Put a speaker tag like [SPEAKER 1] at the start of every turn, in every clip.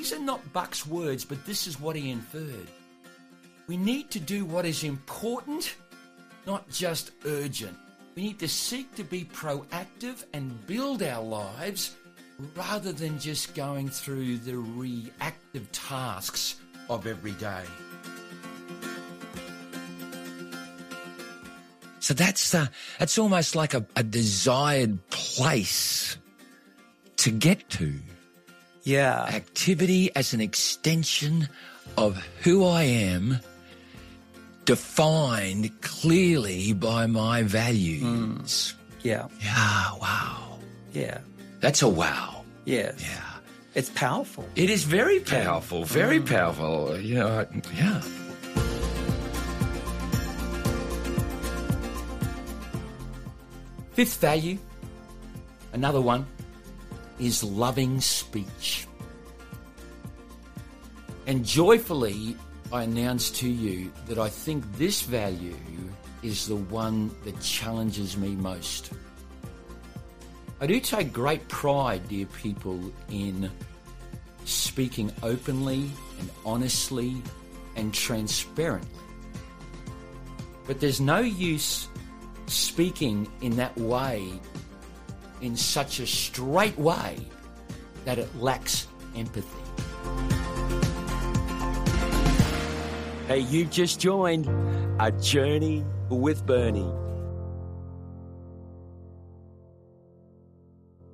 [SPEAKER 1] These are not Buck's words, but this is what he inferred. We need to do what is important, not just urgent. We need to seek to be proactive and build our lives rather than just going through the reactive tasks of every day. So that's that's almost like a, a desired place to get to.
[SPEAKER 2] Yeah.
[SPEAKER 1] Activity as an extension of who I am, defined clearly by my values. Mm.
[SPEAKER 2] Yeah.
[SPEAKER 1] Yeah, wow.
[SPEAKER 2] Yeah.
[SPEAKER 1] That's a wow.
[SPEAKER 2] Yes.
[SPEAKER 1] Yeah.
[SPEAKER 2] It's powerful.
[SPEAKER 1] It is very mm. powerful, very mm. powerful. You know, yeah. Fifth value, another one, is loving speech. And joyfully, I announce to you that I think this value is the one that challenges me most. I do take great pride, dear people, in speaking openly and honestly and transparently. But there's no use speaking in that way, in such a straight way, that it lacks empathy. Hey, you've just joined a journey with Bernie.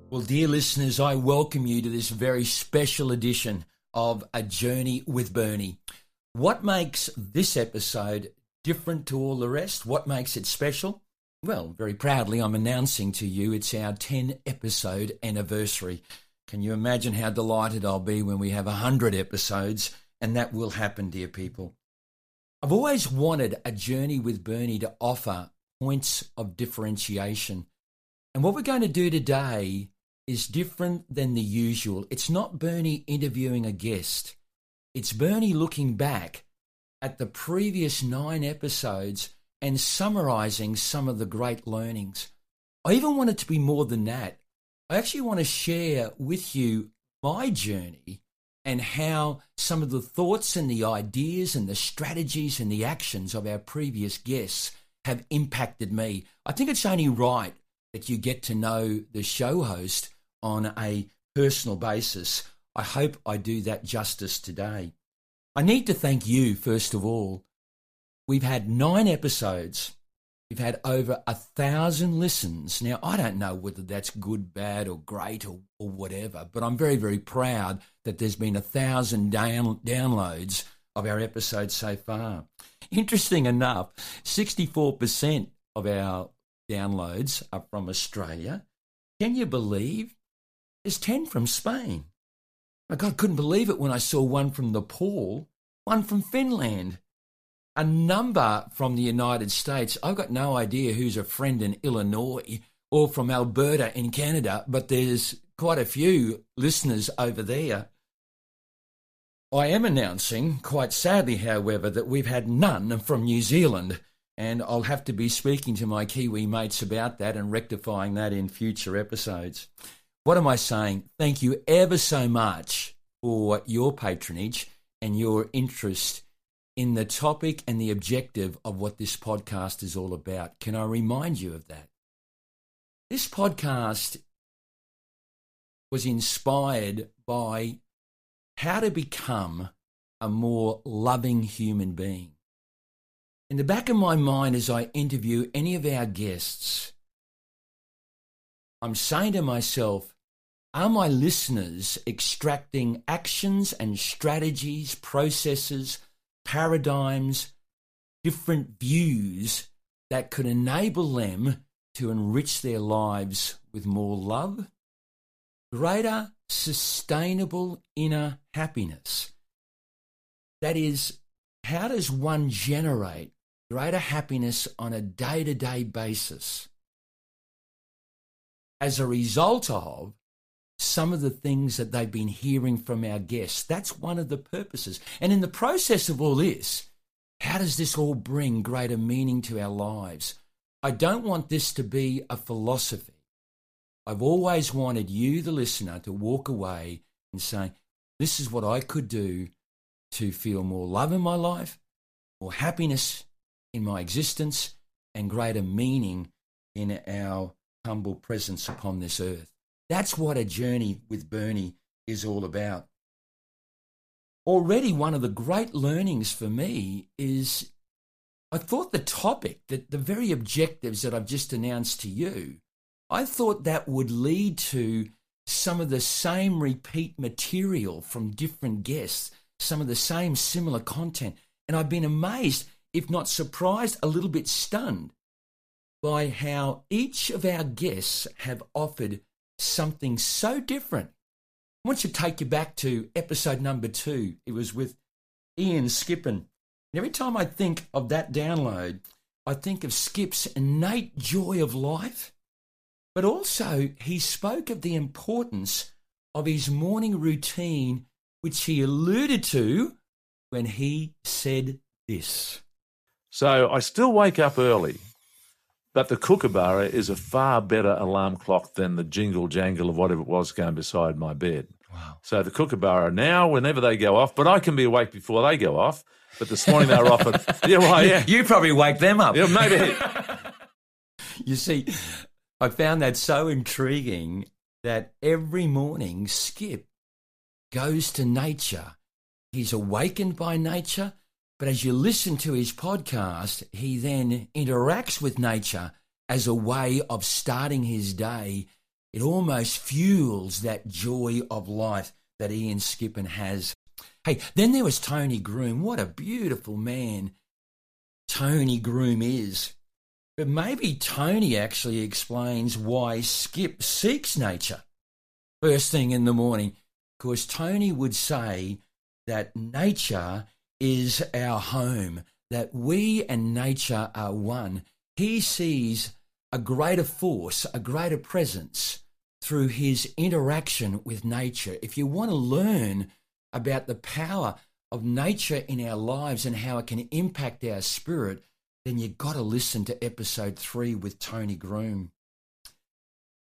[SPEAKER 1] Well, dear listeners, I welcome you to this very special edition of A Journey with Bernie. What makes this episode different to all the rest? What makes it special? Well, very proudly, I'm announcing to you it's our 10 episode anniversary. Can you imagine how delighted I'll be when we have 100 episodes? And that will happen, dear people. I've always wanted a journey with Bernie to offer points of differentiation. And what we're going to do today is different than the usual. It's not Bernie interviewing a guest, it's Bernie looking back at the previous nine episodes and summarizing some of the great learnings. I even want it to be more than that. I actually want to share with you my journey and how some of the thoughts and the ideas and the strategies and the actions of our previous guests have impacted me. I think it's only right that you get to know the show host on a personal basis. I hope I do that justice today. I need to thank you, first of all, We've had nine episodes. We've had over a thousand listens. Now, I don't know whether that's good, bad, or great, or, or whatever, but I'm very, very proud that there's been a thousand down, downloads of our episodes so far. Interesting enough, 64% of our downloads are from Australia. Can you believe? There's 10 from Spain. Like, I couldn't believe it when I saw one from Nepal, one from Finland a number from the United States. I've got no idea who's a friend in Illinois or from Alberta in Canada, but there's quite a few listeners over there. I am announcing, quite sadly, however, that we've had none from New Zealand, and I'll have to be speaking to my Kiwi mates about that and rectifying that in future episodes. What am I saying? Thank you ever so much for your patronage and your interest in the topic and the objective of what this podcast is all about. Can I remind you of that? This podcast was inspired by how to become a more loving human being. In the back of my mind, as I interview any of our guests, I'm saying to myself, are my listeners extracting actions and strategies, processes, paradigms, different views that could enable them to enrich their lives with more love, greater sustainable inner happiness. That is, how does one generate greater happiness on a day to day basis as a result of some of the things that they've been hearing from our guests. That's one of the purposes. And in the process of all this, how does this all bring greater meaning to our lives? I don't want this to be a philosophy. I've always wanted you, the listener, to walk away and say, this is what I could do to feel more love in my life, more happiness in my existence, and greater meaning in our humble presence upon this earth. That's what a journey with Bernie is all about. Already, one of the great learnings for me is I thought the topic, that the very objectives that I've just announced to you, I thought that would lead to some of the same repeat material from different guests, some of the same similar content. And I've been amazed, if not surprised, a little bit stunned by how each of our guests have offered something so different. I want to take you back to episode number two. It was with Ian Skippen. And every time I think of that download, I think of Skip's innate joy of life, but also he spoke of the importance of his morning routine, which he alluded to when he said this.
[SPEAKER 3] So I still wake up early, but the kookaburra is a far better alarm clock than the jingle jangle of whatever it was going beside my bed.
[SPEAKER 1] Wow.
[SPEAKER 3] So the kookaburra now, whenever they go off, but I can be awake before they go off. But this morning they were off at yeah, well, yeah,
[SPEAKER 1] You probably wake them up.
[SPEAKER 3] yeah, maybe.
[SPEAKER 1] You see, I found that so intriguing that every morning Skip goes to nature. He's awakened by nature, but as you listen to his podcast, he then interacts with nature as a way of starting his day. It almost fuels that joy of life that Ian Skippen has. Hey, then there was Tony Groom. What a beautiful man Tony Groom is. But maybe Tony actually explains why Skip seeks nature first thing in the morning. Because Tony would say that nature is our home, that we and nature are one. He sees a greater force, a greater presence through his interaction with nature. If you want to learn about the power of nature in our lives and how it can impact our spirit, then you've got to listen to episode three with Tony Groom.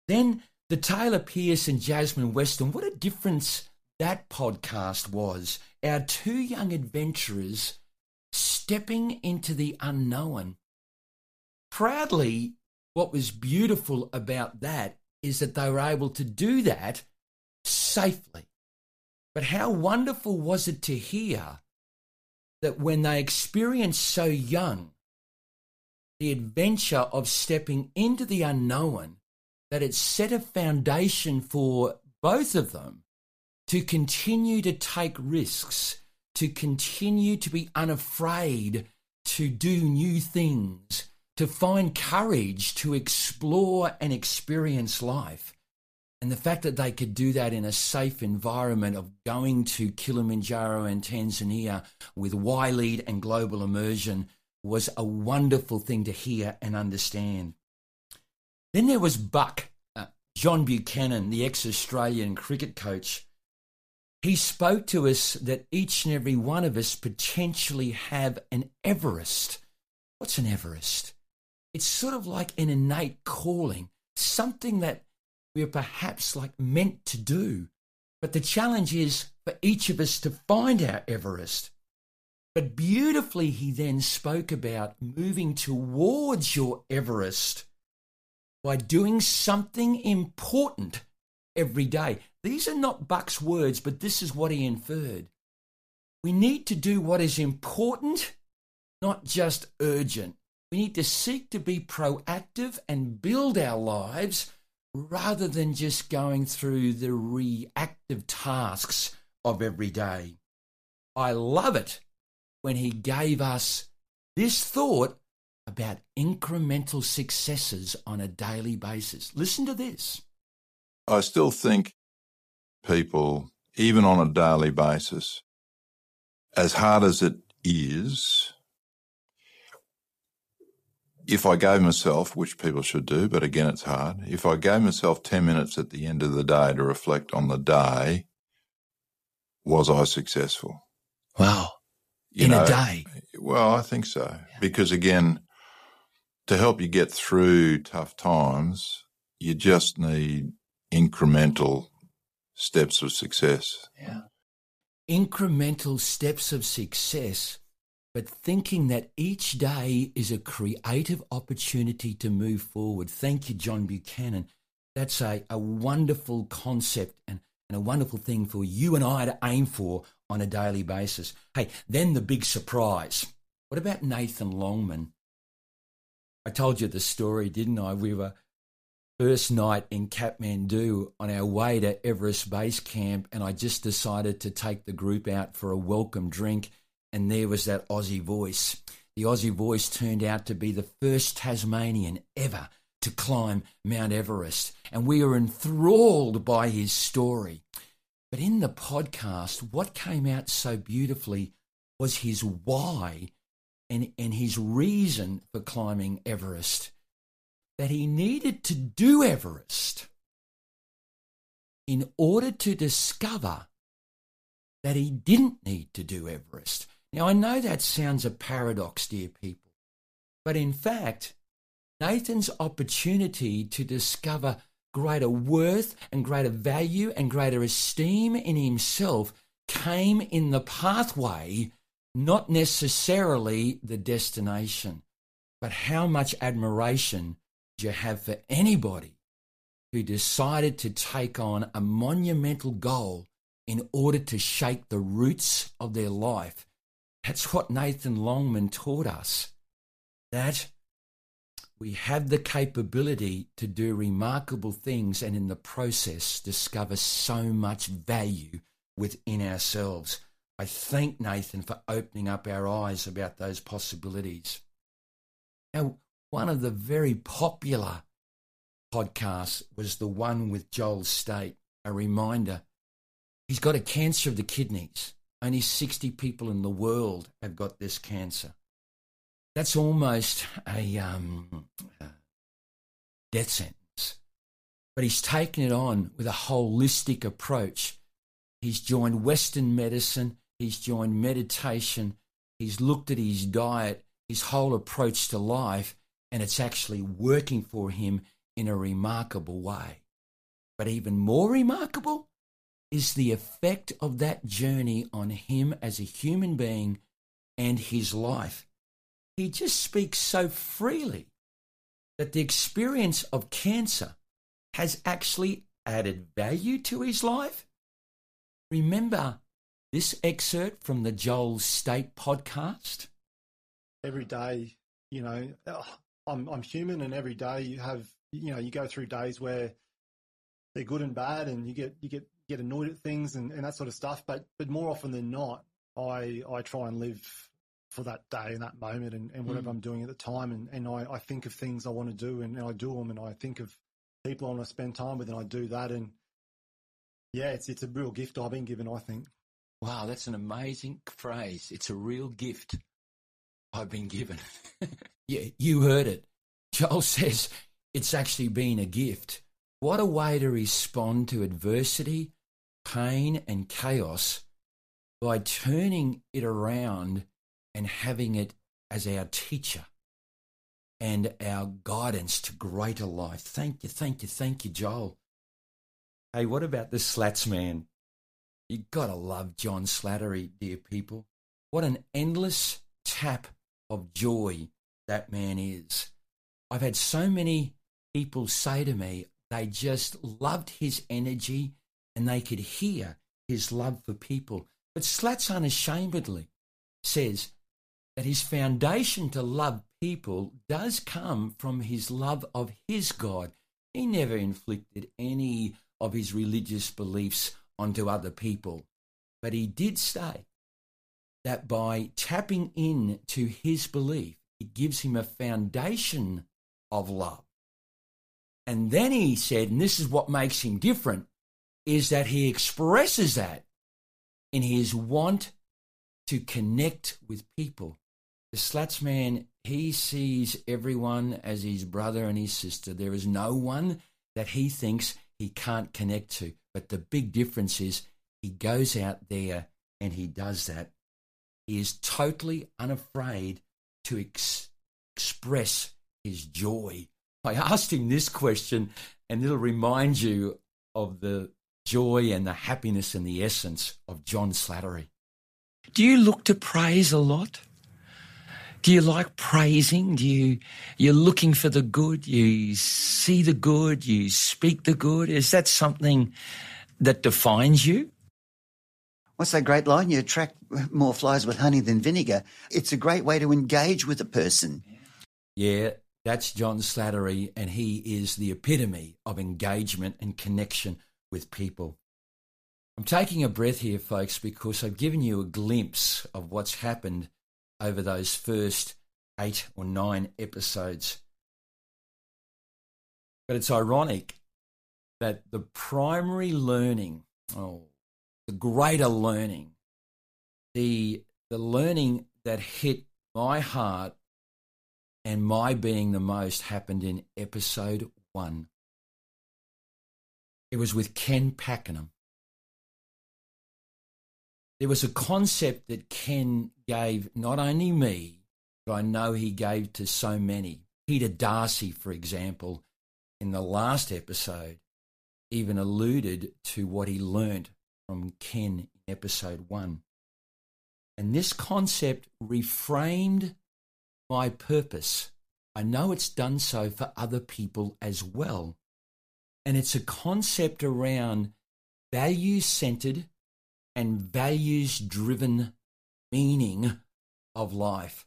[SPEAKER 1] Then the Taylor Pierce and Jasmine Weston, what a difference that podcast was. Our two young adventurers stepping into the unknown. Proudly, what was beautiful about that is that they were able to do that safely. But how wonderful was it to hear that when they experienced so young the adventure of stepping into the unknown, that it set a foundation for both of them to continue to take risks, to continue to be unafraid to do new things, to find courage to explore and experience life. And the fact that they could do that in a safe environment of going to Kilimanjaro and Tanzania with Y Lead and global immersion was a wonderful thing to hear and understand. Then there was Buck, uh, John Buchanan, the ex Australian cricket coach. He spoke to us that each and every one of us potentially have an Everest. What's an Everest? It's sort of like an innate calling, something that we're perhaps like meant to do. But the challenge is for each of us to find our Everest. But beautifully, he then spoke about moving towards your Everest by doing something important every day. These are not Buck's words, but this is what he inferred. We need to do what is important, not just urgent. We need to seek to be proactive and build our lives rather than just going through the reactive tasks of every day. I love it when he gave us this thought about incremental successes on a daily basis. Listen to this.
[SPEAKER 4] I still think people, even on a daily basis, as hard as it is, if I gave myself, which people should do, but again, it's hard, if I gave myself 10 minutes at the end of the day to reflect on the day, was I successful?
[SPEAKER 1] Wow.
[SPEAKER 4] You
[SPEAKER 1] In
[SPEAKER 4] know,
[SPEAKER 1] a day.
[SPEAKER 4] Well, I think so. Because again, to help you get through tough times, you just need incremental steps of success.
[SPEAKER 1] Yeah. incremental steps of success, but thinking that each day is a creative opportunity to move forward. Thank you, John Buchanan. That's a, a wonderful concept and, and a wonderful thing for you and I to aim for on a daily basis. Hey, then the big surprise. What about Nathan Longman? I told you the story, didn't I? We were first night in Kathmandu on our way to Everest Base Camp, and I just decided to take the group out for a welcome drink, and there was that Aussie voice. The Aussie voice turned out to be the first Tasmanian ever to climb Mount Everest, and we were enthralled by his story. But in the podcast, what came out so beautifully was his why and, and his reason for climbing Everest that he needed to do Everest in order to discover that he didn't need to do Everest. Now, I know that sounds a paradox, dear people, but in fact, Nathan's opportunity to discover greater worth and greater value and greater esteem in himself came in the pathway, not necessarily the destination. But how much admiration you have for anybody who decided to take on a monumental goal in order to shake the roots of their life. That's what Nathan Longman taught us that we have the capability to do remarkable things and in the process discover so much value within ourselves. I thank Nathan for opening up our eyes about those possibilities. Now, one of the very popular podcasts was the one with Joel Staite, A reminder he's got a cancer of the kidneys. Only 60 people in the world have got this cancer. That's almost a um, death sentence. But he's taken it on with a holistic approach. He's joined Western medicine, he's joined meditation, he's looked at his diet, his whole approach to life, and it's actually working for him in a remarkable way. But even more remarkable is the effect of that journey on him as a human being and his life. He just speaks so freely that the experience of cancer has actually added value to his life. Remember this excerpt from the Joel Staite podcast?
[SPEAKER 5] Every day, you know, oh, I'm I'm human, and every day you have you know you go through days where they're good and bad, and you get you get get annoyed at things and, and that sort of stuff. But but more often than not, I I try and live for that day and that moment and, and whatever mm. I'm doing at the time, and and I, I think of things I want to do, and, and I do them, and I think of people I want to spend time with, and I do that, and yeah, it's it's a real gift I've been given. I think.
[SPEAKER 1] Wow, that's an amazing phrase. It's a real gift I've been given. yeah, you heard it. Joel says it's actually been a gift. What a way to respond to adversity, pain, and chaos by turning it around and having it as our teacher and our guidance to greater life. Thank you, thank you, thank you, Joel. Hey, what about the Slatts man? You gotta love John Slattery, dear people. What an endless tap of joy that man is. I've had so many people say to me they just loved his energy and they could hear his love for people. But Slatts unashamedly says that his foundation to love people does come from his love of his God. He never inflicted any of his religious beliefs onto other people, but he did say that by tapping in to his belief, it gives him a foundation of love. And then he said, and this is what makes him different, is that he expresses that in his want to connect with people. The Slatts man, he sees everyone as his brother and his sister. There is no one that he thinks he can't connect to. But the big difference is he goes out there and he does that he is totally unafraid to ex- express his joy. I asked him this question, and it'll remind you of the joy and the happiness and the essence of John Slattery.
[SPEAKER 2] Do you look to praise a lot? Do you like praising? Do you you're looking for the good? You see the good, you speak the good? Is that something that defines you?
[SPEAKER 6] What's that great line? You attract more flies with honey than vinegar. It's a great way to engage with a person.
[SPEAKER 1] Yeah, that's John Slattery, and he is the epitome of engagement and connection with people. I'm taking a breath here, folks, because I've given you a glimpse of what's happened over those first eight or nine episodes. But it's ironic that the primary learning, oh, the greater learning, the the learning that hit my heart and my being the most happened in episode one. It was with Ken Pakenham. There was a concept that Ken gave not only me, but I know he gave to so many. Peter Darcy, for example, in the last episode, even alluded to what he learnt from Ken in episode one. And this concept reframed my purpose. I know it's done so for other people as well. And it's a concept around values centered and values driven meaning of life.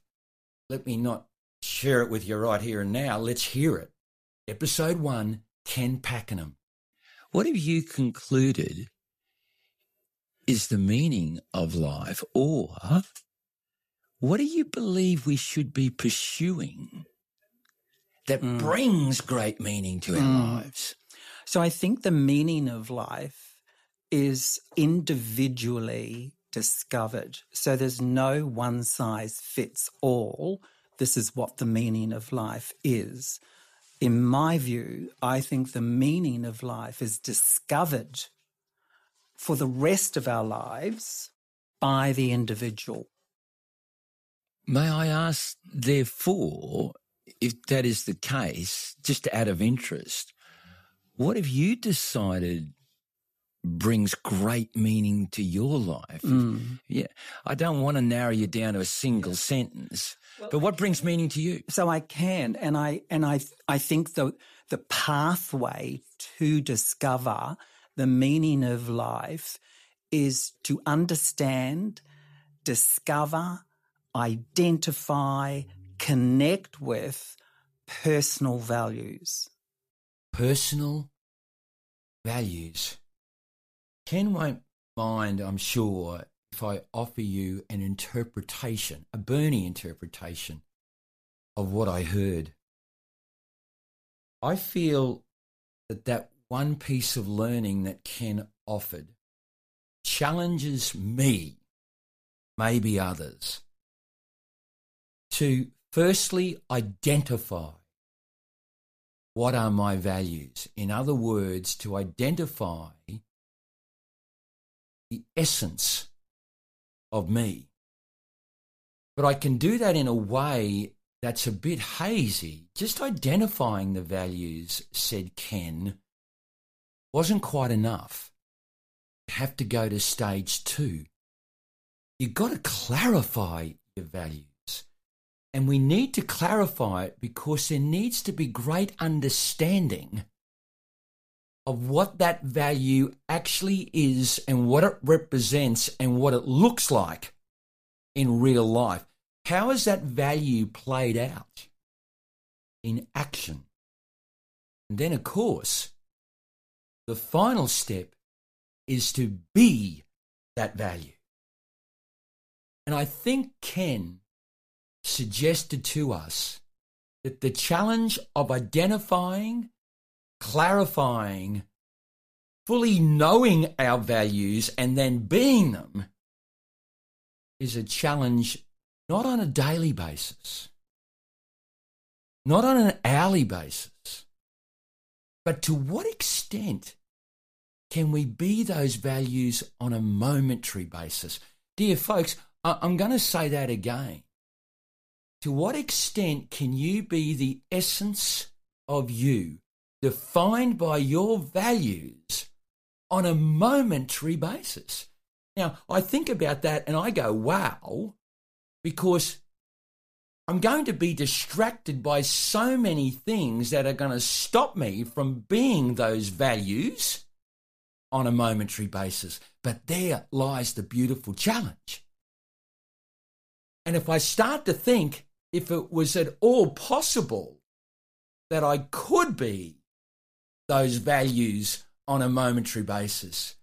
[SPEAKER 1] Let me not share it with you right here and now. Let's hear it. Episode one Ken Pakenham.
[SPEAKER 2] What have you concluded is the meaning of life, or what do you believe we should be pursuing that mm. brings great meaning to our mm. lives?
[SPEAKER 7] So I think the meaning of life is individually discovered. So there's no one size fits all. This is what the meaning of life is. In my view, I think the meaning of life is discovered for the rest of our lives by the individual.
[SPEAKER 2] May I ask, therefore, if that is the case, just out of interest, what have you decided brings great meaning to your life? Mm. Yeah. I don't want to narrow you down to a single sentence, well, but what brings meaning to you?
[SPEAKER 7] So I can, and I, and I, I think the, the pathway to discover the meaning of life is to understand, discover, identify, connect with personal values.
[SPEAKER 1] Personal values. Ken won't mind, I'm sure, if I offer you an interpretation, a Bernie interpretation of what I heard. I feel that that one piece of learning that Ken offered challenges me, maybe others, to firstly identify what are my values. In other words, to identify the essence of me. But I can do that in a way that's a bit hazy. Just identifying the values, said Ken, wasn't quite enough. You have to go to stage two. You've got to clarify your values. And we need to clarify it because there needs to be great understanding of what that value actually is and what it represents and what it looks like in real life. How is that value played out in action? And then, of course, the final step is to be that value. And I think Ken suggested to us that the challenge of identifying, clarifying, fully knowing our values and then being them is a challenge not on a daily basis, not on an hourly basis, but to what extent can we be those values on a momentary basis? Dear folks, I'm going to say that again. To what extent can you be the essence of you, defined by your values on a momentary basis. Now, I think about that and I go, wow, because I'm going to be distracted by so many things that are going to stop me from being those values on a momentary basis. But there lies the beautiful challenge. And if I start to think if it was at all possible that I could be those values on a momentary basis,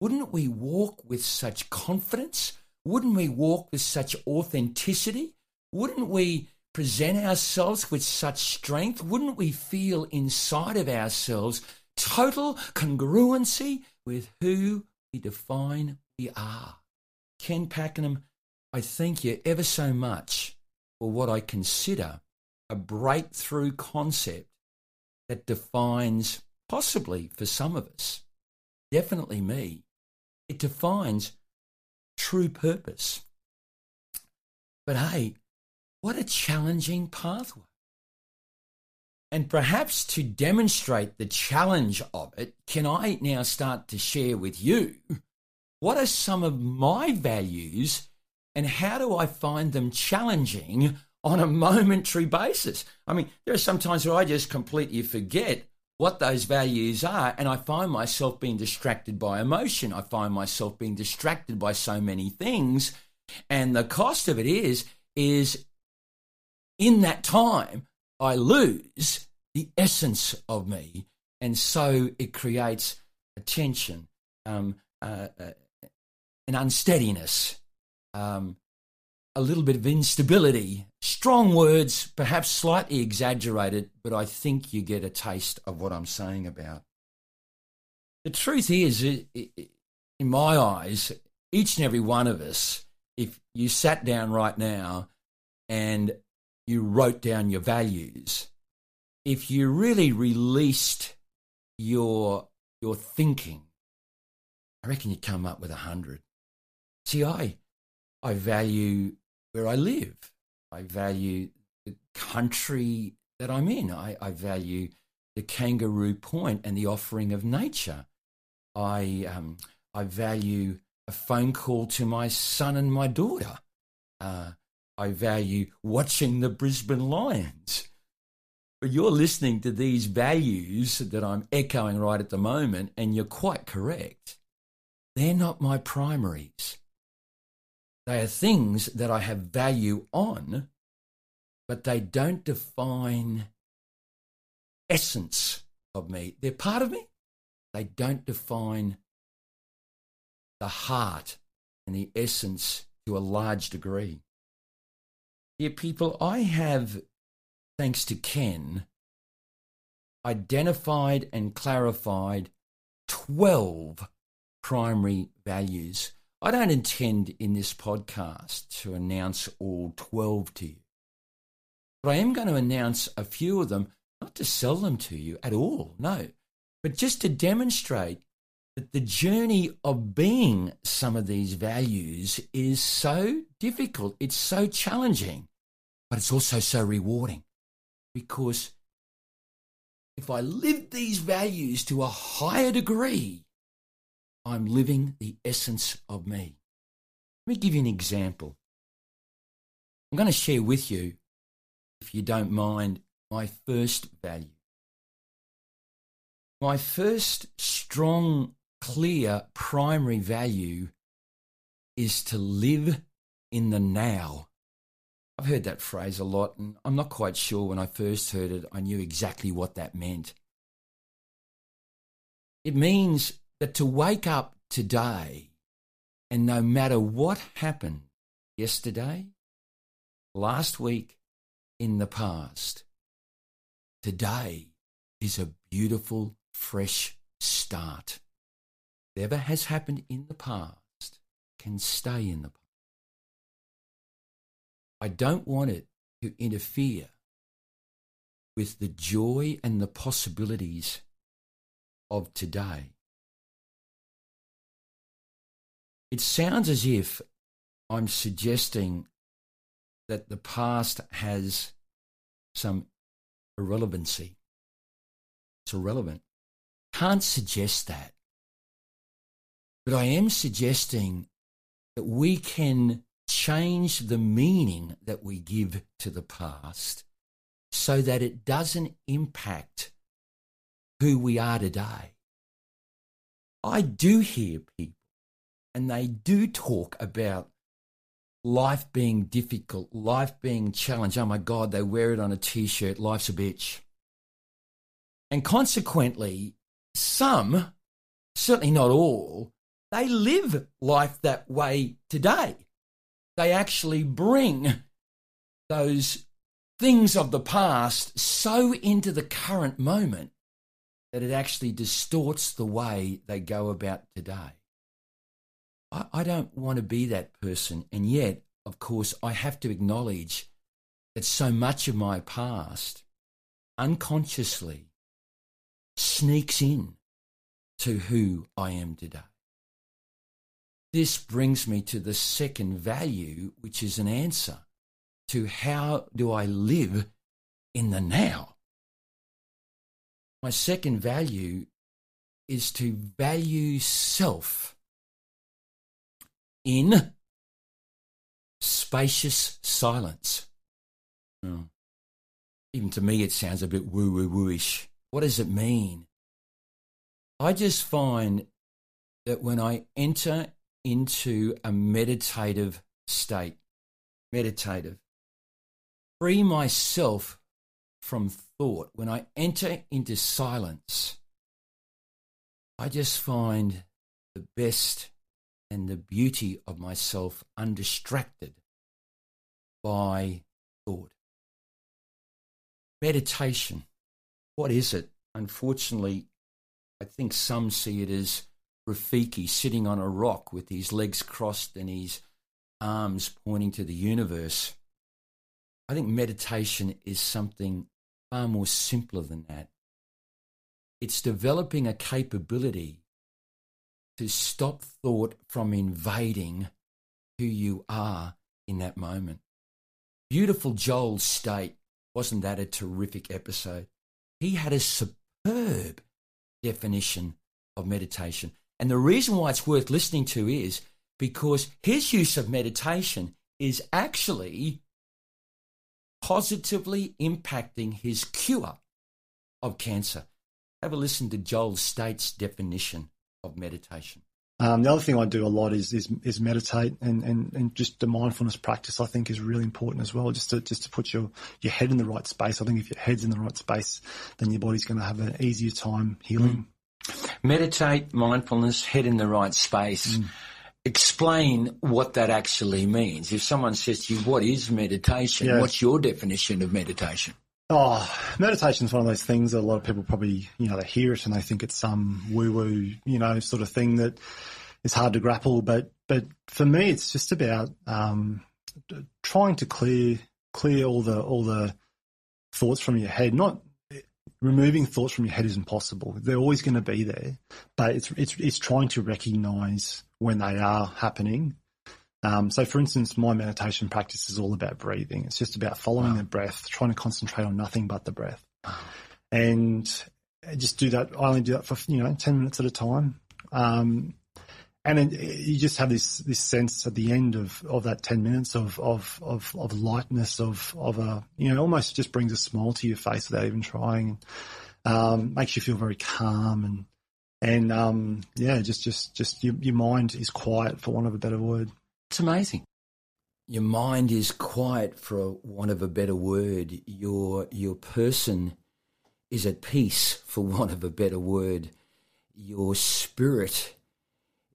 [SPEAKER 1] wouldn't we walk with such confidence? Wouldn't we walk with such authenticity? Wouldn't we present ourselves with such strength? Wouldn't we feel inside of ourselves total congruency with who we define we are? Ken Pakenham, I thank you ever so much for what I consider a breakthrough concept that defines, possibly for some of us, definitely me, it defines true purpose. But hey, what a challenging pathway. And perhaps to demonstrate the challenge of it, can I now start to share with you what are some of my values and how do I find them challenging on a momentary basis? I mean, there are some times where I just completely forget what those values are and I find myself being distracted by emotion. I find myself being distracted by so many things. And the cost of it is, is in that time, I lose the essence of me. And so it creates a tension, um, uh, uh, an unsteadiness, um, a little bit of instability. Strong words, perhaps slightly exaggerated, but I think you get a taste of what I'm saying about. The truth is, in my eyes, each and every one of us, if you sat down right now and you wrote down your values, if you really released your your thinking, I reckon you'd come up with a hundred. See, I I value where I live. I value the country that I'm in. I, I value the kangaroo point and the offering of nature. I um, I value a phone call to my son and my daughter. Uh, I value watching the Brisbane Lions. But you're listening to these values that I'm echoing right at the moment, and you're quite correct. They're not my primaries. They are things that I have value on, but they don't define essence of me. They're part of me. They don't define the heart and the essence to a large degree. Dear people, I have, thanks to Ken, identified and clarified 12 primary values. I don't intend in this podcast to announce all 12 to you, but I am going to announce a few of them, not to sell them to you at all, no, but just to demonstrate that the journey of being some of these values is so difficult, it's so challenging, but it's also so rewarding because if I live these values to a higher degree, I'm living the essence of me. Let me give you an example. I'm going to share with you, if you don't mind, my first value. My first strong clear primary value is to live in the now. I've heard that phrase a lot, and I'm not quite sure when I first heard it, I knew exactly what that meant. It means that to wake up today and no matter what happened yesterday, last week, in the past, today is a beautiful, fresh start. Whatever has happened in the past can stay in the past. I don't want it to interfere with the joy and the possibilities of today. It sounds as if I'm suggesting that the past has some irrelevancy. It's irrelevant. Can't suggest that. But I am suggesting that we can change the meaning that we give to the past so that it doesn't impact who we are today. I do hear people and they do talk about life being difficult, life being challenged. Oh my God, they wear it on a t shirt, life's a bitch. And consequently, some, certainly not all, they live life that way today. They actually bring those things of the past so into the current moment that it actually distorts the way they go about today. I, I don't want to be that person. And yet, of course, I have to acknowledge that so much of my past unconsciously sneaks in to who I am today. This brings me to the second value, which is an answer to how do I live in the now. My second value is to value self in spacious silence. Oh. Even to me, it sounds a bit woo woo wooish. What does it mean? I just find that when I enter into a meditative state, meditative, free myself from thought, when I enter into silence, I just find the best and the beauty of myself undistracted by thought. Meditation, what is it? Unfortunately, I think some see it as Rafiki sitting on a rock with his legs crossed and his arms pointing to the universe. I think meditation is something far more simpler than that. It's developing a capability to stop thought from invading who you are in that moment. Beautiful Joel's state. wasn't that a terrific episode? He had a superb definition of meditation. And the reason why it's worth listening to is because his use of meditation is actually positively impacting his cure of cancer. Have a listen to Joel Staite's definition of meditation.
[SPEAKER 5] Um, the other thing I do a lot is is, is meditate and, and, and just the mindfulness practice. I think is really important as well. Just to just to put your your head in the right space. I think if your head's in the right space, then your body's going to have an easier time healing.
[SPEAKER 1] Mm. Meditate, mindfulness, head in the right space. Mm. Explain what that actually means. If someone says to you, "What is meditation?" Yeah. What's your definition of meditation?
[SPEAKER 5] Oh, meditation is one of those things that a lot of people probably, you know, they hear it and they think it's some woo woo, you know, sort of thing that is hard to grapple. But, but for me, it's just about, um, trying to clear, clear all the, all the thoughts from your head. Not removing thoughts from your head is impossible. They're always going to be there, but it's, it's, it's trying to recognize when they are happening um, so, for instance, my meditation practice is all about breathing. It's just about following wow. the breath, trying to concentrate on nothing but the breath, and just do that. I only do that for you know ten minutes at a time, um, and you just have this this sense at the end of, of that ten minutes of of of, of lightness of of a you know almost just brings a smile to your face without even trying, um, makes you feel very calm and and um, yeah, just just just your, your mind is quiet for want of a better word.
[SPEAKER 1] It's amazing. Your mind is quiet, for want of a better word. Your your person is at peace, for want of a better word. Your spirit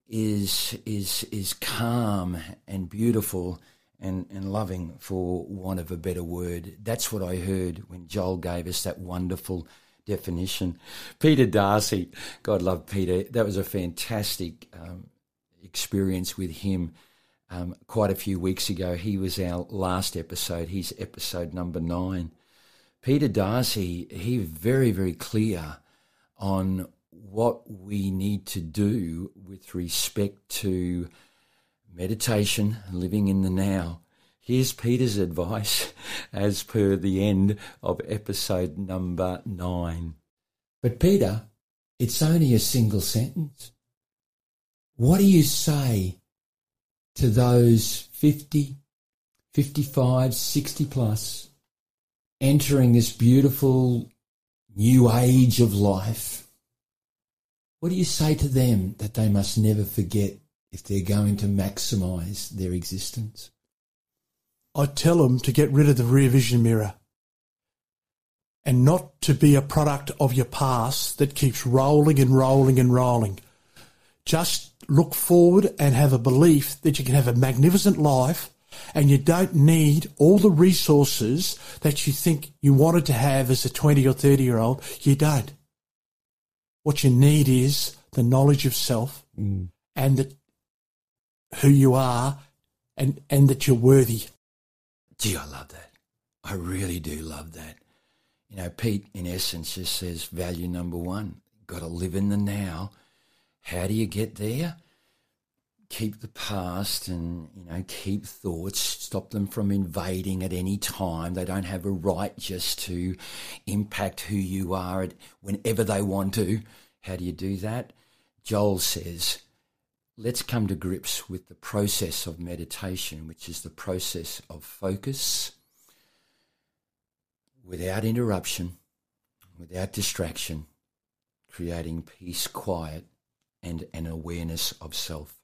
[SPEAKER 1] is is is calm and beautiful and, and loving, for want of a better word. That's what I heard when Joel gave us that wonderful definition. Peter Darcy, God love Peter. That was a fantastic um, experience with him um, quite a few weeks ago. He was our last episode. He's episode number nine. Peter Darcy, he very, very clear on what we need to do with respect to meditation, living in the now. Here's Peter's advice as per the end of episode number nine. But Peter, it's only a single sentence. What do you say to those 50, 55, 60 plus entering this beautiful new age of life? What do you say to them that they must never forget if they're going to maximize their existence?
[SPEAKER 8] I tell them to get rid of the rear vision mirror and not to be a product of your past that keeps rolling and rolling and rolling. Just look forward and have a belief that you can have a magnificent life and you don't need all the resources that you think you wanted to have as a 20 or 30 year old. You don't. What you need is the knowledge of self
[SPEAKER 1] Mm.
[SPEAKER 8] and that who you are and, and that you're worthy.
[SPEAKER 1] Gee, I love that. I really do love that. You know, Pete, in essence, just says value number one got to live in the now. How do you get there? Keep the past and, you know, keep thoughts, stop them from invading at any time. They don't have a right just to impact who you are at whenever they want to. How do you do that? Joel says, let's come to grips with the process of meditation, which is the process of focus without interruption, without distraction, creating peace, quiet, and an awareness of self.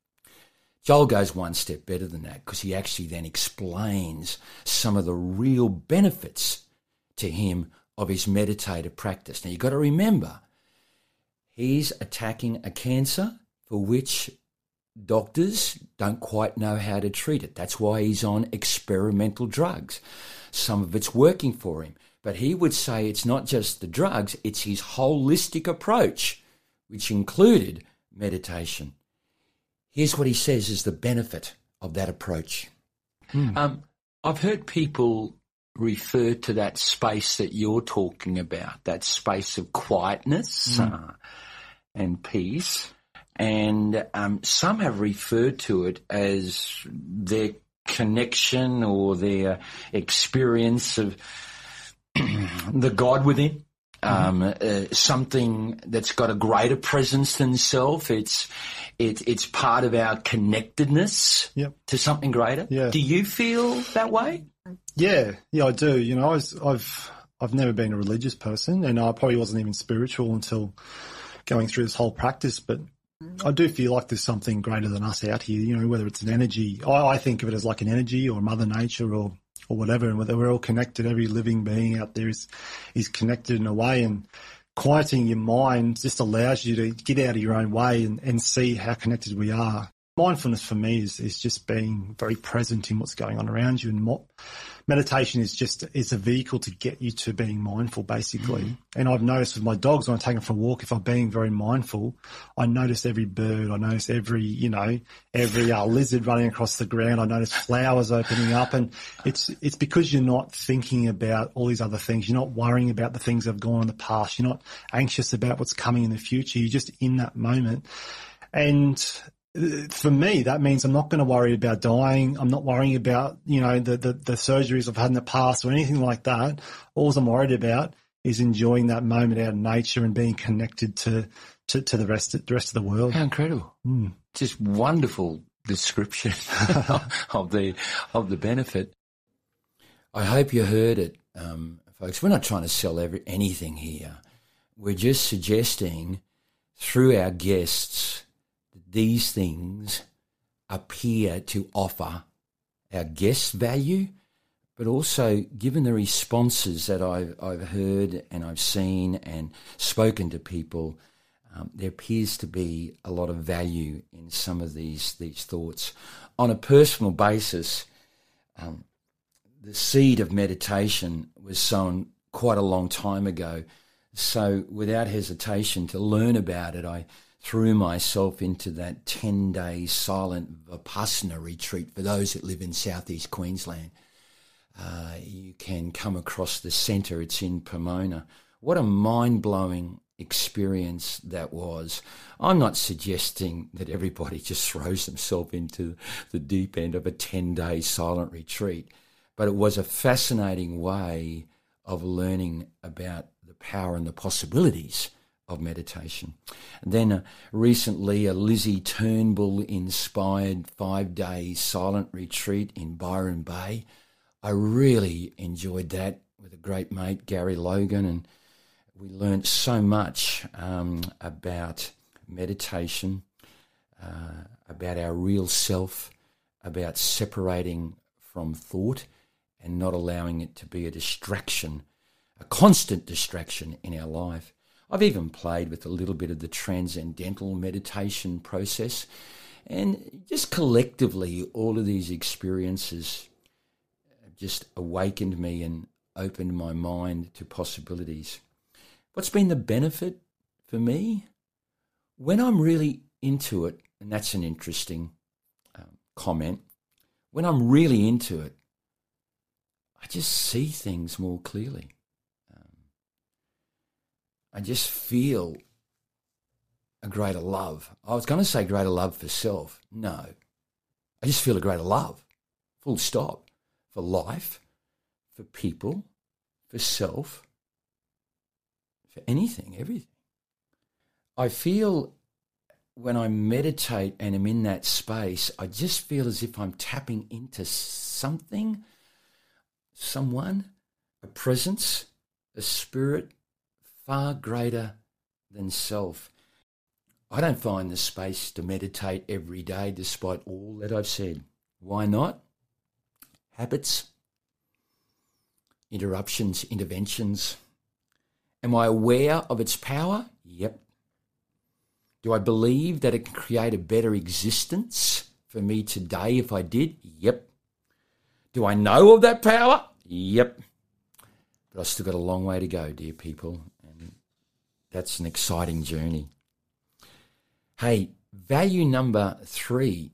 [SPEAKER 1] Joel goes one step better than that because he actually then explains some of the real benefits to him of his meditative practice. Now you've got to remember, he's attacking a cancer for which doctors don't quite know how to treat it. That's why he's on experimental drugs. Some of it's working for him. But he would say it's not just the drugs, it's his holistic approach, which included meditation. Here's what he says is the benefit of that approach. Um, I've heard people refer to that space that you're talking about, that space of quietness uh, and peace. And um, some have referred to it as their connection or their experience of the God within. Um, uh, something that's got a greater presence than self. It's it, it's part of our connectedness
[SPEAKER 5] Yep.
[SPEAKER 1] to something greater.
[SPEAKER 5] Yeah.
[SPEAKER 1] Do you feel that way?
[SPEAKER 5] Yeah, yeah, I do. You know, I was, I've I've never been a religious person, and I probably wasn't even spiritual until going through this whole practice. But I do feel like there's something greater than us out here. You know, whether it's an energy, I, I think of it as like an energy or Mother Nature or or whatever, and whether we're all connected. Every living being out there is is connected in a way, and quieting your mind just allows you to get out of your own way and, and see how connected we are. Mindfulness for me is, is just being very present in what's going on around you and mo- meditation is just is a vehicle to get you to being mindful basically. And i've noticed with my dogs when i take them for a walk if i'm being very mindful i notice every bird i notice every you know every uh, lizard running across the ground i notice flowers opening up. And it's it's because you're not thinking about all these other things. You're not worrying about the things that have gone in the past. You're not anxious about what's coming in the future. You're just in that moment. And for me, that means I'm not going to worry about dying. I'm not worrying about, you know, the, the, the surgeries I've had in the past or anything like that. All I'm worried about is enjoying that moment out in nature and being connected to, to, to the rest of, the rest of the world.
[SPEAKER 1] How incredible!
[SPEAKER 5] Mm.
[SPEAKER 1] Just wonderful description of the of the benefit. I hope you heard it, um, folks. We're not trying to sell every, anything here. We're just suggesting through our guests these things appear to offer our guests value, but also given the responses that I've, I've heard and I've seen and spoken to people, um, there appears to be a lot of value in some of these these thoughts. On a personal basis, um, the seed of meditation was sown quite a long time ago. So, without hesitation, to learn about it, I threw myself into that 10 day silent Vipassana retreat for those that live in southeast Queensland. Uh, you can come across the centre, it's in Pomona. What a mind blowing experience that was. I'm not suggesting that everybody just throws themselves into the deep end of a 10 day silent retreat, but it was a fascinating way of learning about the power and the possibilities of meditation. Then uh, recently, a Lizzie Turnbull inspired five day silent retreat in Byron Bay. I really enjoyed that with a great mate, Gary Logan, and we learned so much um, about meditation, uh, about our real self, about separating from thought and not allowing it to be a distraction, a constant distraction in our life. I've even played with a little bit of the transcendental meditation process. And just collectively, all of these experiences just awakened me and opened my mind to possibilities. What's been the benefit for me? When I'm really into it, and that's an interesting um, comment, when I'm really into it, I just see things more clearly. I just feel a greater love. I was going to say greater love for self. No. I just feel a greater love, full stop, for life, for people, for self, for anything, everything. I feel when I meditate and am in that space, I just feel as if I'm tapping into something, someone, a presence, a spirit far greater than self. I don't find the space to meditate every day despite all that I've said. Why not? Habits, interruptions, interventions. Am I aware of its power? Yep. Do I believe that it can create a better existence for me today if I did? Yep. Do I know of that power? Yep. But I've still got a long way to go, dear people, that's an exciting journey. Hey, value number three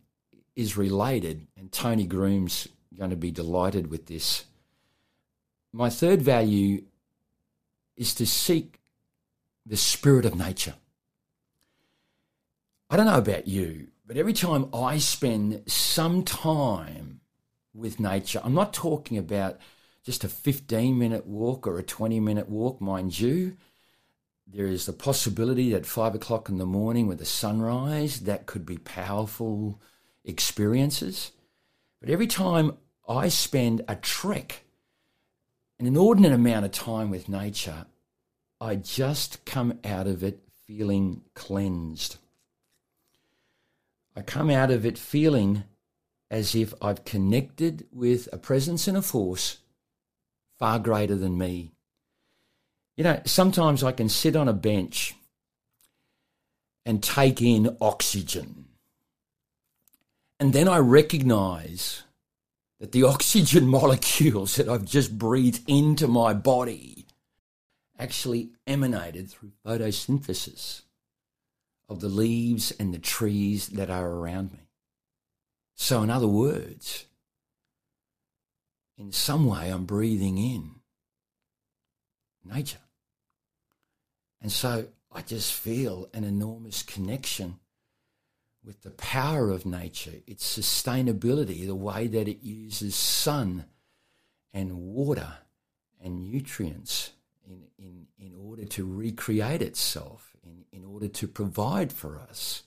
[SPEAKER 1] is related, and Tony Groom's going to be delighted with this. My third value is to seek the spirit of nature. I don't know about you, but every time I spend some time with nature, I'm not talking about just a 15 minute walk or a 20 minute walk, mind you. There is the possibility that five o'clock in the morning with the sunrise, that could be powerful experiences. But every time I spend a trek, an inordinate amount of time with nature, I just come out of it feeling cleansed. I come out of it feeling as if I've connected with a presence and a force far greater than me. You know, sometimes I can sit on a bench and take in oxygen. And then I recognize that the oxygen molecules that I've just breathed into my body actually emanated through photosynthesis of the leaves and the trees that are around me. So, in other words, in some way, I'm breathing in nature. And so I just feel an enormous connection with the power of nature, its sustainability, the way that it uses sun and water and nutrients in, in, in order to recreate itself in, in order to provide for us.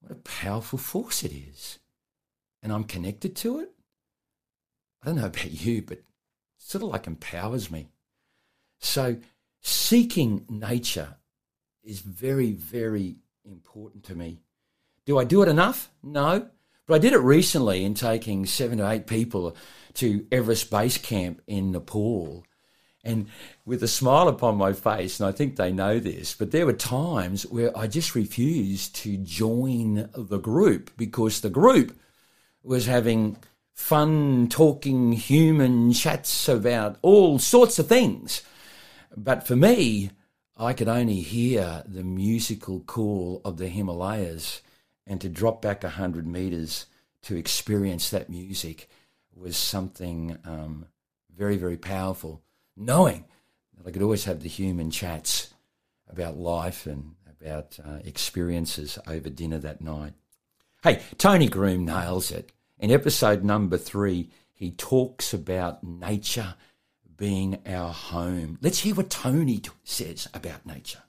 [SPEAKER 1] What a powerful force it is. And I'm connected to it. I don't know about you, but sort of like empowers me. So seeking nature is very, very important to me. Do I do it enough? No. But I did it recently in taking seven to eight people to Everest Base Camp in Nepal and with a smile upon my face, and I think they know this, but there were times where I just refused to join the group because the group was having fun, talking, human chats about all sorts of things. But for me, I could only hear the musical call of the Himalayas, and to drop back a hundred meters to experience that music was something um, very, very powerful knowing that I could always have the human chats about life and about uh, experiences over dinner that night. Hey, Tony Groom nails it. In episode number three, he talks about nature being our home. Let's hear what Tony says about nature.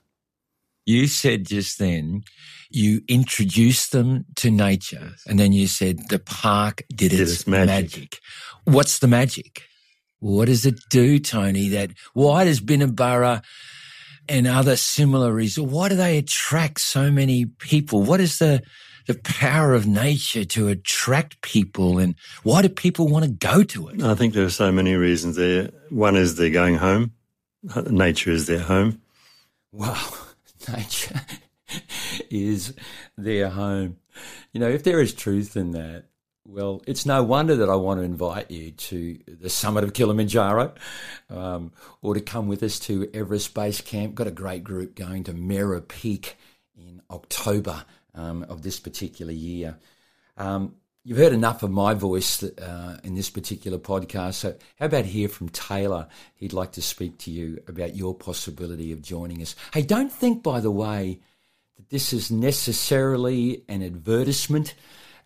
[SPEAKER 2] You said just then you introduced them to nature and then you said the park did,
[SPEAKER 9] Did
[SPEAKER 2] its,
[SPEAKER 9] its magic.
[SPEAKER 2] magic. What's the magic? What does it do, Tony? That why does Binna Burra and other similar resorts, why do they attract so many people? What is the the power of nature to attract people and why do people want to go to it?
[SPEAKER 9] I think there are so many reasons there. One is they're going home. Nature is their home.
[SPEAKER 1] Wow, nature is their home. You know, if there is truth in that, well, it's no wonder that I want to invite you to the summit of Kilimanjaro um, or to come with us to Everest Base Camp. Got a great group going to Mera Peak in October um, of this particular year. Um, you've heard enough of my voice uh, in this particular podcast. So, how about hear from Taylor? He'd like to speak to you about your possibility of joining us. Hey, don't think, by the way, that this is necessarily an advertisement.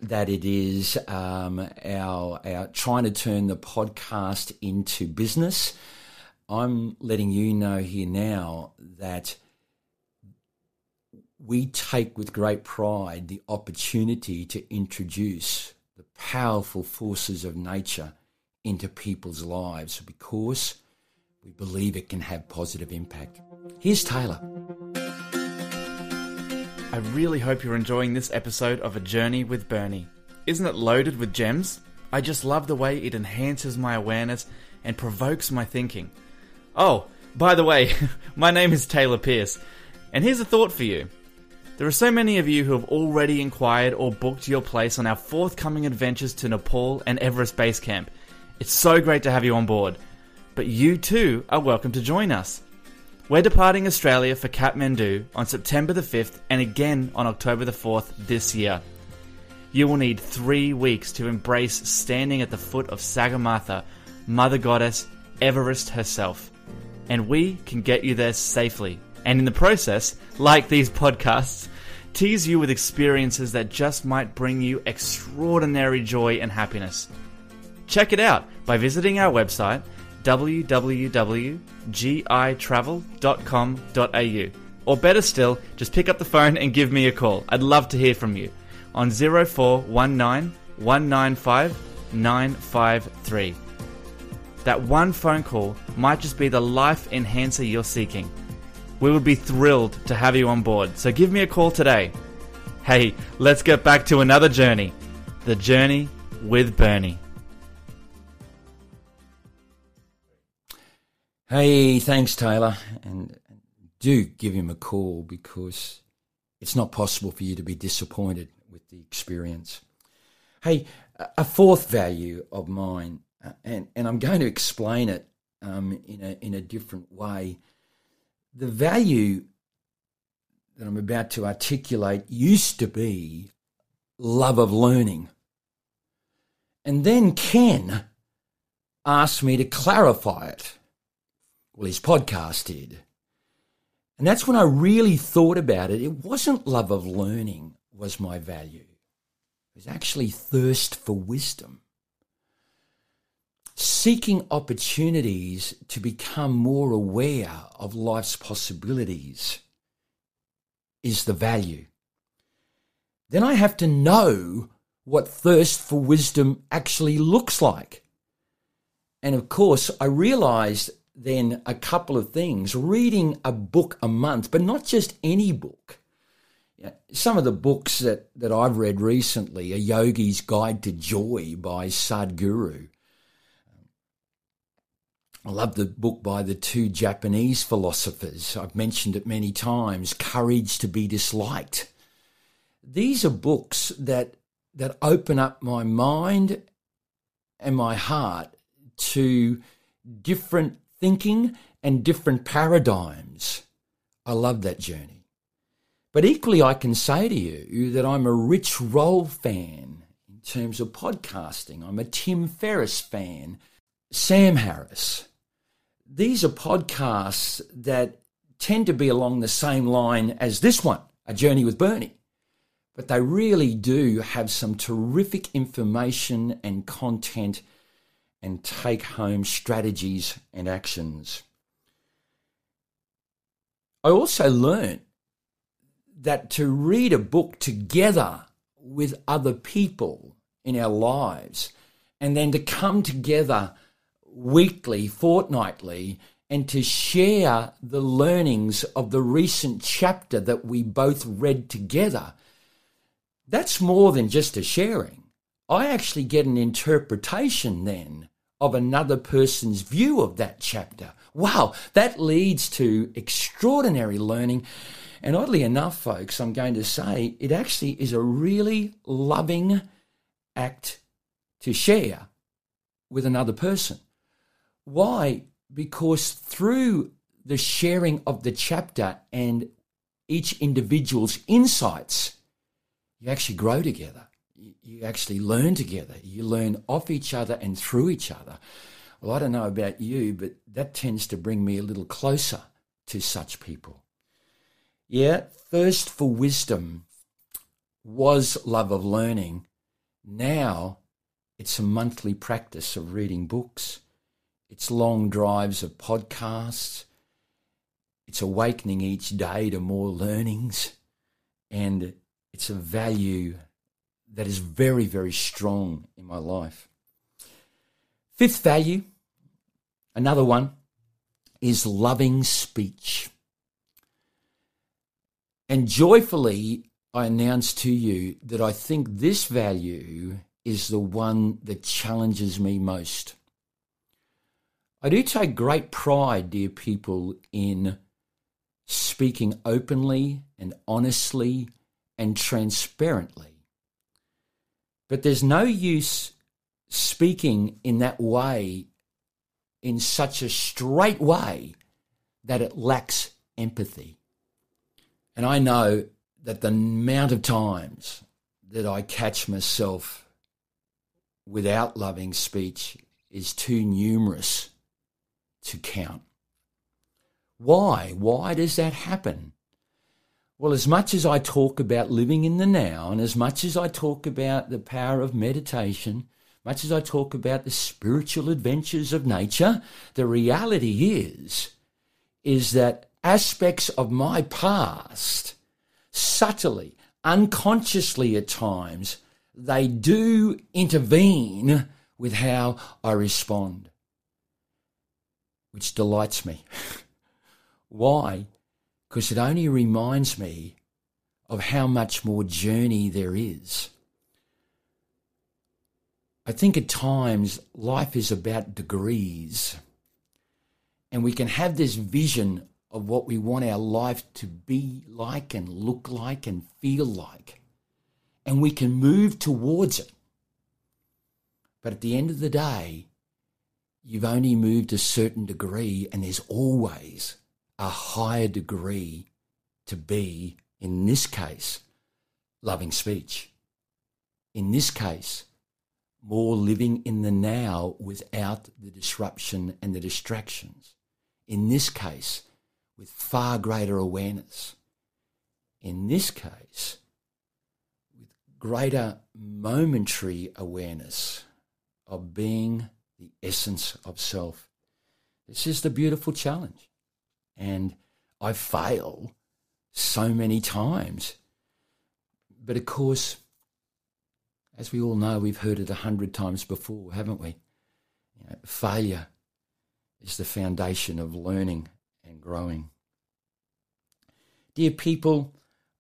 [SPEAKER 1] That it is um, our, our trying to turn the podcast into business. I'm letting you know here now that we take with great pride the opportunity to introduce the powerful forces of nature into people's lives because we believe it can have positive impact. Here's Taylor.
[SPEAKER 10] I really hope you're enjoying this episode of A Journey with Bernie. Isn't it loaded with gems? I just love the way it enhances my awareness and provokes my thinking. Oh, by the way, my name is Taylor Pierce, and here's a thought for you. There are so many of you who have already inquired or booked your place on our forthcoming adventures to Nepal and Everest Base Camp. It's so great to have you on board. But you too are welcome to join us. We're departing Australia for Kathmandu on September the 5th and again on October the 4th this year. You will need three weeks to embrace standing at the foot of Sagarmatha, Mother Goddess, Everest herself. And we can get you there safely. And in the process, like these podcasts, tease you with experiences that just might bring you extraordinary joy and happiness. Check it out by visiting our website www.gitravel.com.au. Or better still, just pick up the phone and give me a call. I'd love to hear from you on 0419 195 953. That one phone call might just be the life enhancer you're seeking. We would be thrilled to have you on board, so give me a call today. Hey, let's get back to another journey the journey with Bernie.
[SPEAKER 1] Hey, thanks, Taylor. And do give him a call because it's not possible for you to be disappointed with the experience. Hey, a fourth value of mine, uh, and, and I'm going to explain it um, in, a, in a different way. The value that I'm about to articulate used to be love of learning. And then Ken asked me to clarify it. Well, his podcast did. And that's when I really thought about it. It wasn't love of learning was my value. It was actually thirst for wisdom. Seeking opportunities to become more aware of life's possibilities is the value. Then I have to know what thirst for wisdom actually looks like. And of course, I realized then a couple of things reading a book a month, but not just any book. Some of the books that, that I've read recently are Yogi's Guide to Joy by Sadhguru. I love the book by the two Japanese philosophers. I've mentioned it many times Courage to be Disliked. These are books that, that open up my mind and my heart to different thinking and different paradigms. I love that journey. But equally, I can say to you that I'm a Rich Roll fan in terms of podcasting. I'm a Tim Ferriss fan, Sam Harris. These are podcasts that tend to be along the same line as this one, A Journey with Bernie. But they really do have some terrific information and content and take home strategies and actions. I also learned that to read a book together with other people in our lives and then to come together weekly, fortnightly, and to share the learnings of the recent chapter that we both read together, that's more than just a sharing. I actually get an interpretation then of another person's view of that chapter. Wow, that leads to extraordinary learning. And oddly enough, folks, I'm going to say it actually is a really loving act to share with another person. Why? Because through the sharing of the chapter and each individual's insights, you actually grow together. You actually learn together. You learn off each other and through each other. Well, I don't know about you, but that tends to bring me a little closer to such people. Yeah, thirst for wisdom was love of learning. Now it's a monthly practice of reading books. It's long drives of podcasts. It's awakening each day to more learnings. And it's a value that is very, very strong in my life. Fifth value, another one, is loving speech. And joyfully, I announce to you that I think this value is the one that challenges me most. I do take great pride, dear people, in speaking openly and honestly and transparently. But there's no use speaking in that way, in such a straight way, that it lacks empathy. And I know that the amount of times that I catch myself without loving speech is too numerous to count. Why? Why does that happen? Well, as much as I talk about living in the now, and as much as I talk about the power of meditation, much as I talk about the spiritual adventures of nature, the reality is, is that aspects of my past, subtly, unconsciously at times, they do intervene with how I respond, which delights me. Why? Because it only reminds me of how much more journey there is. I think at times life is about degrees. And we can have this vision of what we want our life to be like and look like and feel like. And we can move towards it. But at the end of the day, you've only moved a certain degree, and there's always a higher degree to be, in this case, loving speech. In this case, more living in the now without the disruption and the distractions. In this case, with far greater awareness. In this case, with greater momentary awareness of being the essence of self. This is the beautiful challenge. And I fail so many times. But of course, as we all know, we've heard it a hundred times before, haven't we? You know, failure is the foundation of learning and growing. Dear people,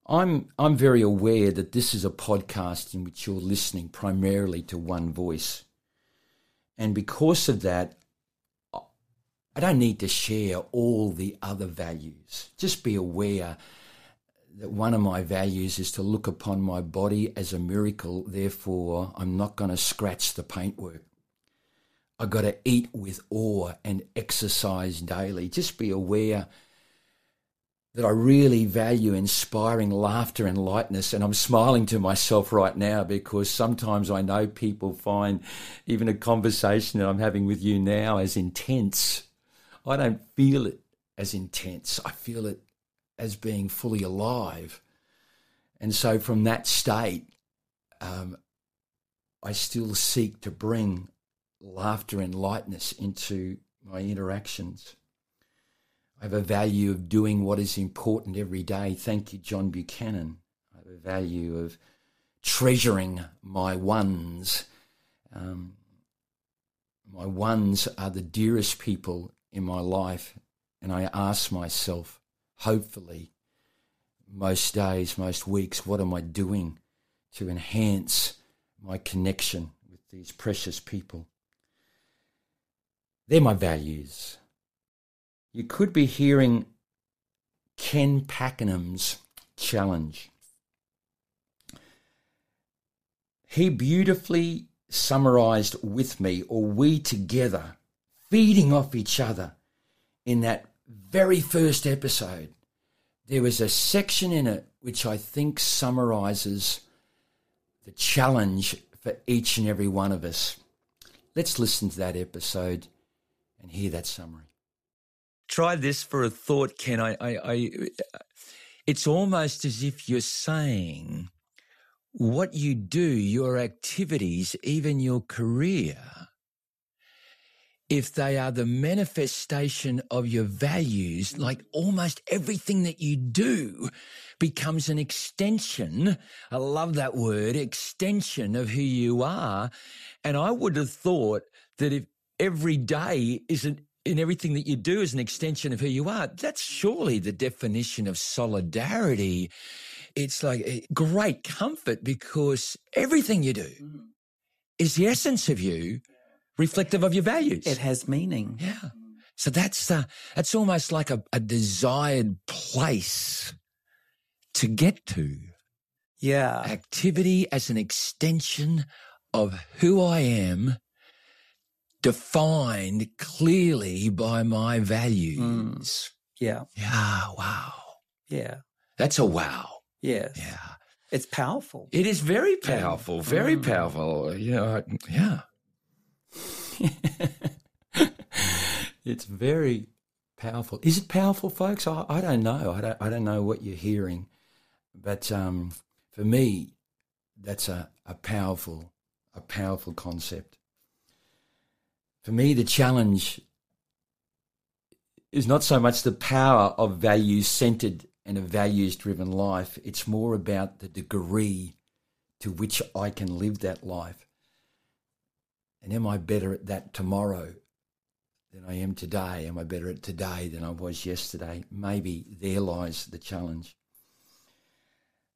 [SPEAKER 1] I'm, I'm very aware that this is a podcast in which you're listening primarily to one voice. And because of that, I don't need to share all the other values. Just be aware that one of my values is to look upon my body as a miracle. Therefore, I'm not going to scratch the paintwork. I've got to eat with awe and exercise daily. Just be aware that I really value inspiring laughter and lightness. And I'm smiling to myself right now because sometimes I know people find even a conversation that I'm having with you now as intense. I don't feel it as intense. I feel it as being fully alive. And so from that state, um, I still seek to bring laughter and lightness into my interactions. I have a value of doing what is important every day. Thank you, John Buchanan. I have a value of treasuring my ones. Um, my ones are the dearest people in my life, and I ask myself, hopefully, most days, most weeks, what am I doing to enhance my connection with these precious people? They're my values. You could be hearing Ken Pakenham's challenge. He beautifully summarized with me, or we together, feeding off each other in that very first episode. There was a section in it which I think summarizes the challenge for each and every one of us. Let's listen to that episode and hear that summary.
[SPEAKER 2] Try this for a thought, Ken. I, I, I, it's almost as if you're saying what you do, your activities, even your career, if they are the manifestation of your values, like almost everything that you do becomes an extension. I love that word, extension of who you are. And I would have thought that if every day isn't in everything that you do is an extension of who you are, that's surely the definition of solidarity. It's like a great comfort because everything you do is the essence of you reflective of your values.
[SPEAKER 7] It has meaning.
[SPEAKER 2] Yeah. So that's uh, that's almost like a, a desired place to get to.
[SPEAKER 7] Yeah.
[SPEAKER 2] Activity as an extension of who I am, defined clearly by my values.
[SPEAKER 7] Mm. Yeah.
[SPEAKER 2] Yeah. Wow.
[SPEAKER 7] Yeah.
[SPEAKER 2] That's a wow.
[SPEAKER 7] Yes.
[SPEAKER 2] Yeah.
[SPEAKER 7] It's powerful.
[SPEAKER 2] It is very powerful. Very
[SPEAKER 7] Mm.
[SPEAKER 2] powerful. You know. Yeah.
[SPEAKER 1] it's very powerful. Is it powerful, folks? I, I don't know. I don't, I don't know what you're hearing. But um, for me, that's a, a powerful, a powerful concept. For me, the challenge is not so much the power of values centered and a values driven life, it's more about the degree to which I can live that life. And am I better at that tomorrow than I am today? Am I better at today than I was yesterday? Maybe there lies the challenge.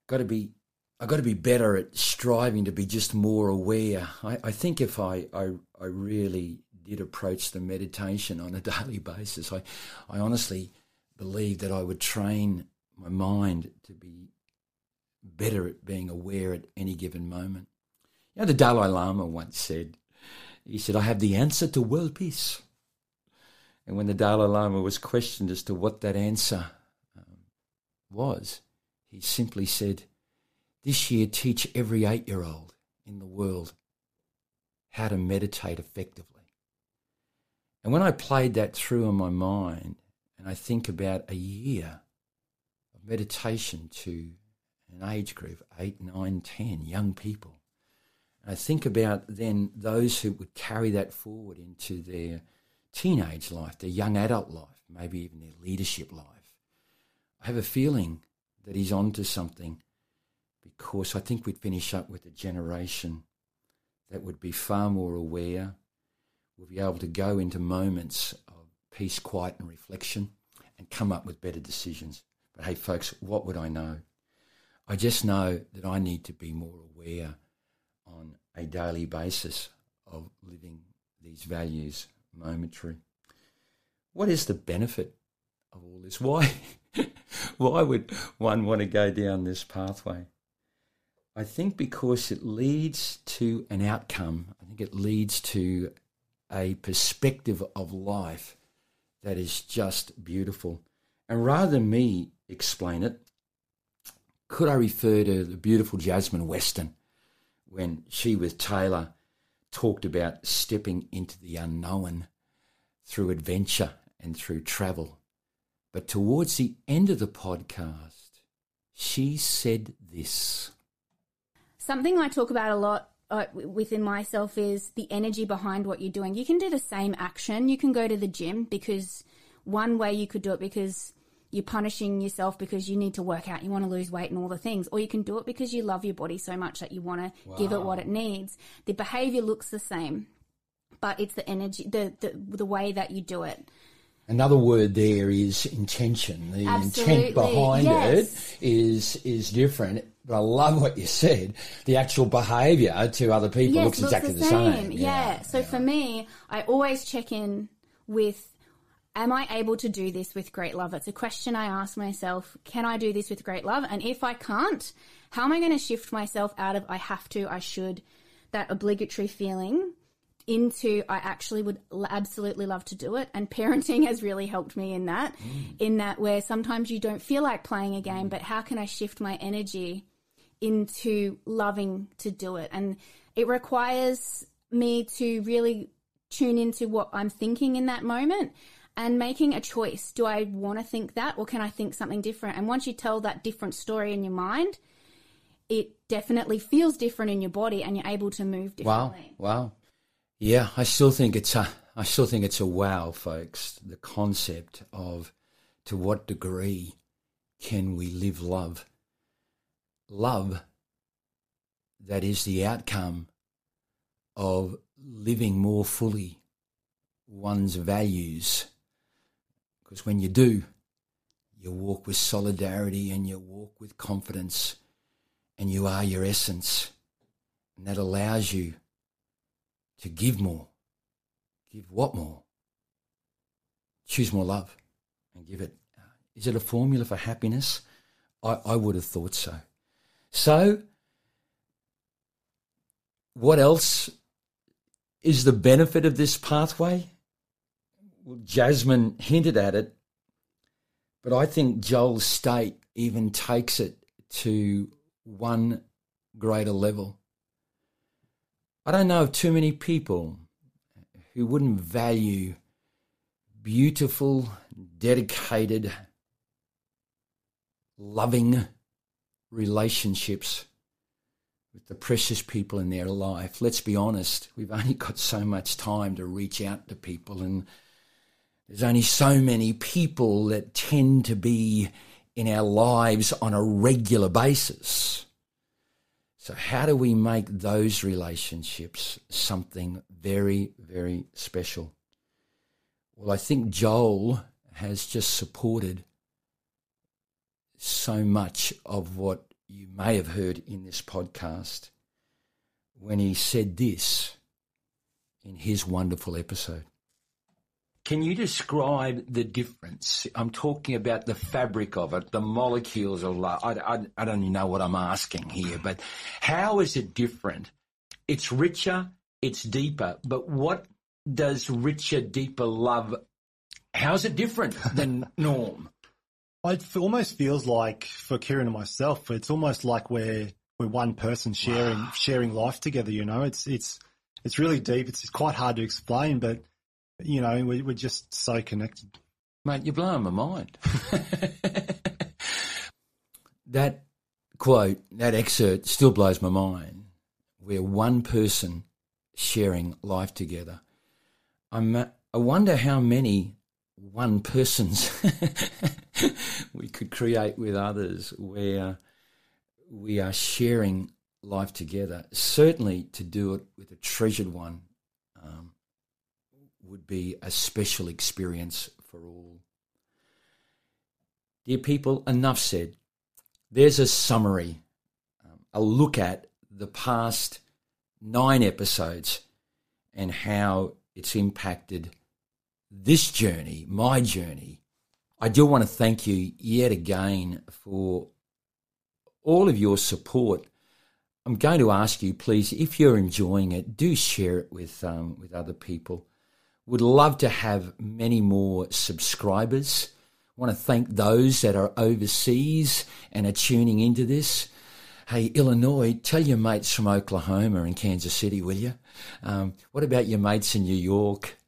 [SPEAKER 1] Got to be, I got to be better at striving to be just more aware. I, I think if I, I, I really did approach the meditation on a daily basis, I, I honestly believe that I would train my mind to be better at being aware at any given moment. You know, the Dalai Lama once said, he said, I have the answer to world peace. And when the Dalai Lama was questioned as to what that answer um, was, he simply said, This year, teach every eight year old in the world how to meditate effectively. And when I played that through in my mind, and I think about a year of meditation to an age group, eight, nine, ten, young people, I think about then those who would carry that forward into their teenage life, their young adult life, maybe even their leadership life. I have a feeling that he's onto something because I think we'd finish up with a generation that would be far more aware, would be able to go into moments of peace, quiet, and reflection and come up with better decisions. But hey, folks, what would I know? I just know that I need to be more aware on a daily basis of living these values momentary. What is the benefit of all this? Why, why would one want to go down this pathway? I think because it leads to an outcome. I think it leads to a perspective of life that is just beautiful. And rather than me explain it, could I refer to the beautiful Jasmine Weston when she with Taylor talked about stepping into the unknown through adventure and through travel. But towards the end of the podcast, she said this.
[SPEAKER 11] Something I talk about a lot uh, within myself is the energy behind what you're doing. You can do the same action. You can go to the gym because one way you could do it because you're punishing yourself because you need to work out, you want to lose weight and all the things, or you can do it because you love your body so much that you want to give it what it needs. The behavior looks the same, but it's the energy, the, the, the way that you do it.
[SPEAKER 1] Another word there is intention. The
[SPEAKER 11] Absolutely,
[SPEAKER 1] intent behind
[SPEAKER 11] yes.
[SPEAKER 1] it is is different. But I love what you said. The actual behaviour to other people
[SPEAKER 11] yes,
[SPEAKER 1] looks exactly the same.
[SPEAKER 11] Yeah. So for me, I always check in with Am I able to do this with great love? It's a question I ask myself. Can I do this with great love? And if I can't, how am I going to shift myself out of I have to, I should, that obligatory feeling into I actually would absolutely love to do it. And parenting has really helped me in that, mm. in that where sometimes you don't feel like playing a game, mm. but how can I shift my energy into loving to do it? And it requires me to really tune into what I'm thinking in that moment and making a choice. Do I want to think that or can I think something different? And once you tell that different story in your mind, it definitely feels different in your body and you're able to move differently.
[SPEAKER 1] Wow, wow. Yeah, I still think it's a I still think it's a wow, folks. The concept of to what degree can we live love? Love that is the outcome of living more fully one's values. Because when you do, you walk with solidarity and you walk with confidence and you are your essence. And that allows you to give more. Give what more? Choose more love and give it. Is it a formula for happiness? I, I would have thought so. So, what else is the benefit of this pathway? Well, Jasmine hinted at it, but I think Joel Staite even takes it to one greater level. I don't know of too many people who wouldn't value beautiful, dedicated, loving relationships with the precious people in their life. Let's be honest, we've only got so much time to reach out to people, and there's only so many people that tend to be in our lives on a regular basis. So, how do we make those relationships something very, very special? Well, I think Joel has just supported so much of what you may have heard in this podcast when he said this in his wonderful episode. Can you describe the difference? I'm talking about the fabric of it, the molecules of love. I, I, I don't even know what I'm asking here, but how is it different? It's richer, it's deeper, but what does richer, deeper love, how is it different than norm?
[SPEAKER 5] It almost feels like for Kieran and myself, it's almost like we're we're one person sharing sharing life together. You know, it's it's it's really deep. It's quite hard to explain, but you know, we, we're just so connected.
[SPEAKER 1] Mate, you're blowing my mind. that quote, that excerpt still blows my mind. We're one person sharing life together. I'm, I wonder how many one persons we could create with others where we are sharing life together. Certainly to do it with a treasured one um, would be a special experience for all. Dear people, enough said. There's a summary, um, a look at the past nine episodes and how it's impacted this journey, my journey. I do want to thank you yet again for all of your support. I'm going to ask you, please, if you're enjoying it, do share it with um, with other people. Would love to have many more subscribers. Want to thank those that are overseas and are tuning into this. Hey, Illinois, tell your mates from Oklahoma and Kansas City, will you? Um, what about your mates in New York?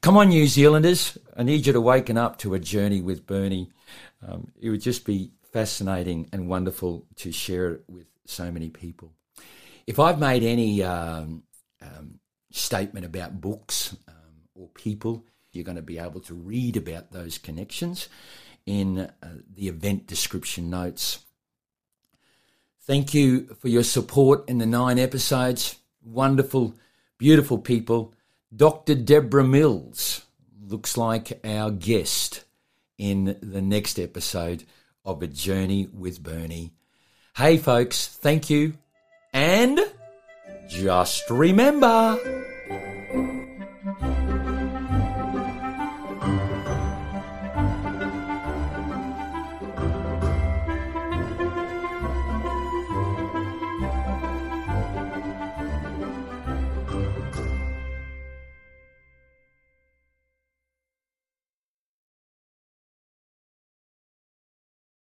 [SPEAKER 1] Come on, New Zealanders. I need you to waken up to a journey with Bernie. Um, it would just be fascinating and wonderful to share it with so many people. If I've made any um, um, statement about books um, or people, You're going to be able to read about those connections in uh, the event description notes. Thank you for your support in the nine episodes. Wonderful, beautiful people. Dr. Deborah Mills looks like our guest in the next episode of A Journey with Bernie. Hey, folks, thank you. And just remember